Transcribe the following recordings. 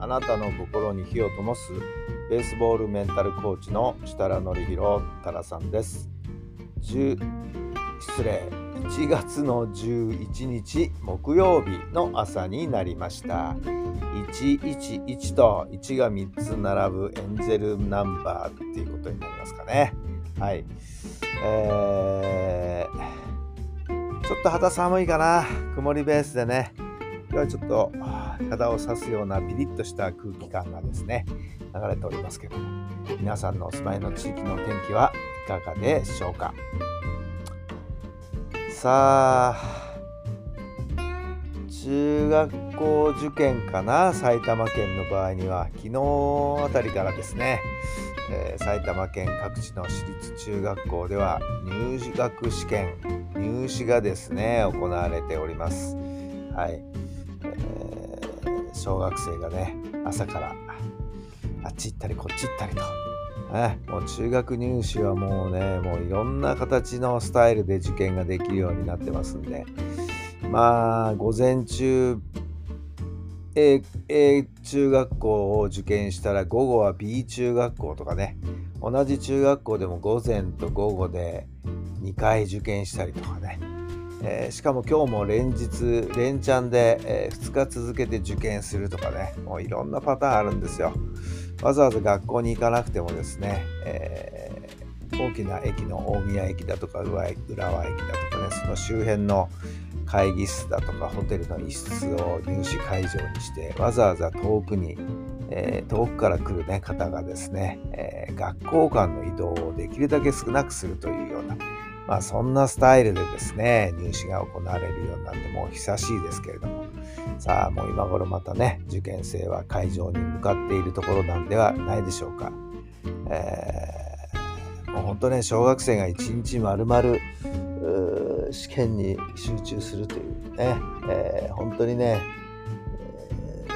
あなたの心に火を灯すベースボールメンタルコーチの設楽範弘太良さんです。失礼1月の11日木曜日の朝になりました。111と1が3つ並ぶエンゼルナンバーっていうことになりますかね。はい。えー、ちょっと肌寒いかな。曇りベースでね。今日はちょっと肌を刺すようなピリッとした空気感がですね流れておりますけども皆さんのお住まいの地域の天気はいかがでしょうか？さあ中学校受験かな？埼玉県の場合には昨日あたりからですね、えー、埼玉県各地の私立中学校では入学試験入試がですね行われております。はい。えー、小学生がね朝からあっち行ったりこっち行ったりと、ね、もう中学入試はもうねもういろんな形のスタイルで受験ができるようになってますんで。まあ午前中 A, A 中学校を受験したら午後は B 中学校とかね。同じ中学校でも午前と午後で2回受験したりとかね。えー、しかも今日も連日連チャンで、えー、2日続けて受験するとかねもういろんなパターンあるんですよ。わざわざ学校に行かなくてもですね、えー、大きな駅の大宮駅だとか浦和駅だとかねその周辺の会議室だとかホテルの一室を入試会場にしてわざわざ遠くに、え遠くから来る、ね、方がですね、え学校間の移動をできるだけ少なくするというようなまあそんなスタイルでですね、入試が行われるようになってもう久しいですけれども、さあもう今頃またね、受験生は会場に向かっているところなんではないでしょうか。えー、もう本当ね、小学生が一日丸々試験に集中するというね、えー、本当にね、え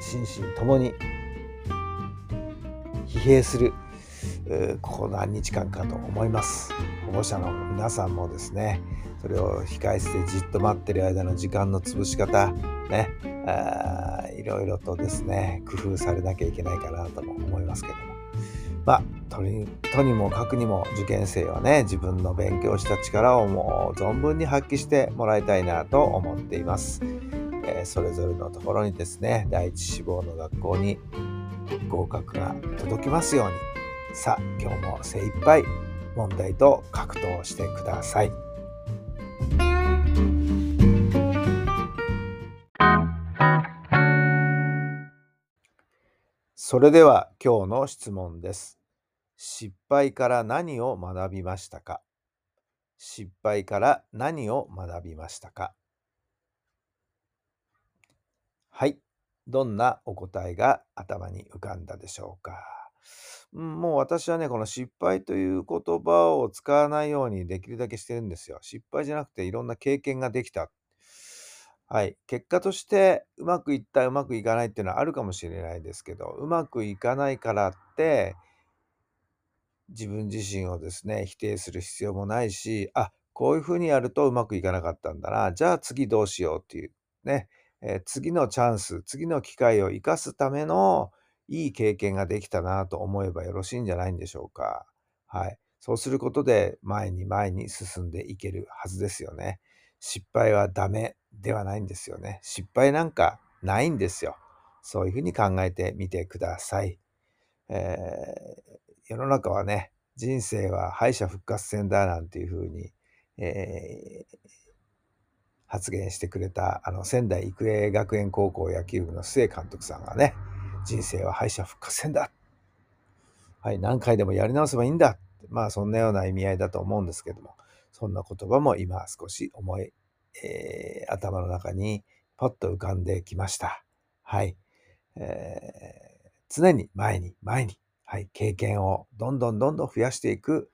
ー、心身ともに疲弊するここ何日間かと思います。保護者の皆さんもですねそれを控え室でじっと待ってる間の時間の潰し方ねいろいろとですね工夫されなきゃいけないかなとも思いますけども。まあとにとにもかくにも受験生はね自分の勉強した力をもう存分に発揮してもらいたいなと思っています、えー、それぞれのところにですね第一志望の学校に合格が届きますように。さあ今日も精一杯問題と格闘してください。それでは今日の質問です。失敗から何を学びましたか？失敗から何を学びましたか？はい。どんなお答えが頭に浮かんだでしょうか？もう私はね、この失敗という言葉を使わないようにできるだけしてるんですよ。失敗じゃなくていろんな経験ができた。はい。結果としてうまくいった、うまくいかないっていうのはあるかもしれないですけど、うまくいかないからって、自分自身をですね、否定する必要もないし、あ、こういうふうにやるとうまくいかなかったんだな。じゃあ次どうしようっていうね、えー、次のチャンス、次の機会を生かすためのいい経験ができたなと思えばよろしいんじゃないんでしょうか。はい。そうすることで前に前に進んでいけるはずですよね。失敗はダメではないんですよね。失敗なんかないんですよ。そういうふうに考えてみてください。えー、世の中はね、人生は敗者復活戦だなんていうふうに、えー、発言してくれたあの仙台育英学園高校野球部の須江監督さんがね、人生は敗者復活戦だ。はい、何回でもやり直せばいいんだ。まあ、そんなような意味合いだと思うんですけども、そんな言葉も今少し思い、えー、頭の中にパッと浮かんできました。はい。えー、常に前に前に、はい、経験をどんどんどんどん増やしていく。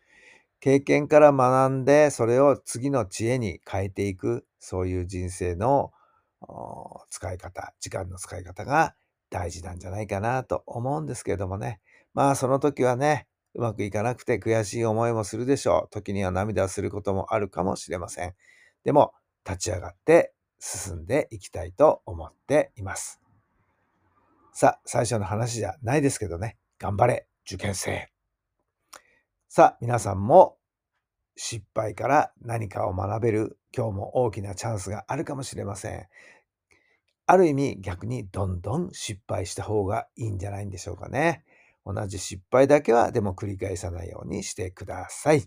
経験から学んで、それを次の知恵に変えていく。そういう人生の使い方、時間の使い方が大事なんじゃないかなと思うんですけれどもね。まあその時はね、うまくいかなくて悔しい思いもするでしょう。時には涙することもあるかもしれません。でも、立ち上がって進んでいきたいと思っています。さあ、最初の話じゃないですけどね。頑張れ、受験生。さあ、皆さんも失敗から何かを学べる今日も大きなチャンスがあるかもしれません。ある意味逆にどんどん失敗した方がいいんじゃないんでしょうかね。同じ失敗だけはでも繰り返さないようにしてください。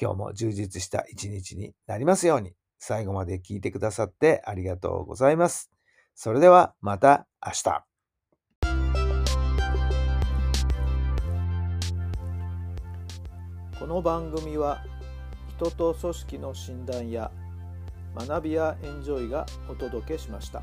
今日も充実した一日になりますように。最後まで聞いてくださってありがとうございます。それではまた明日。この番組は人と組織の診断や学びやエンジョイがお届けしました。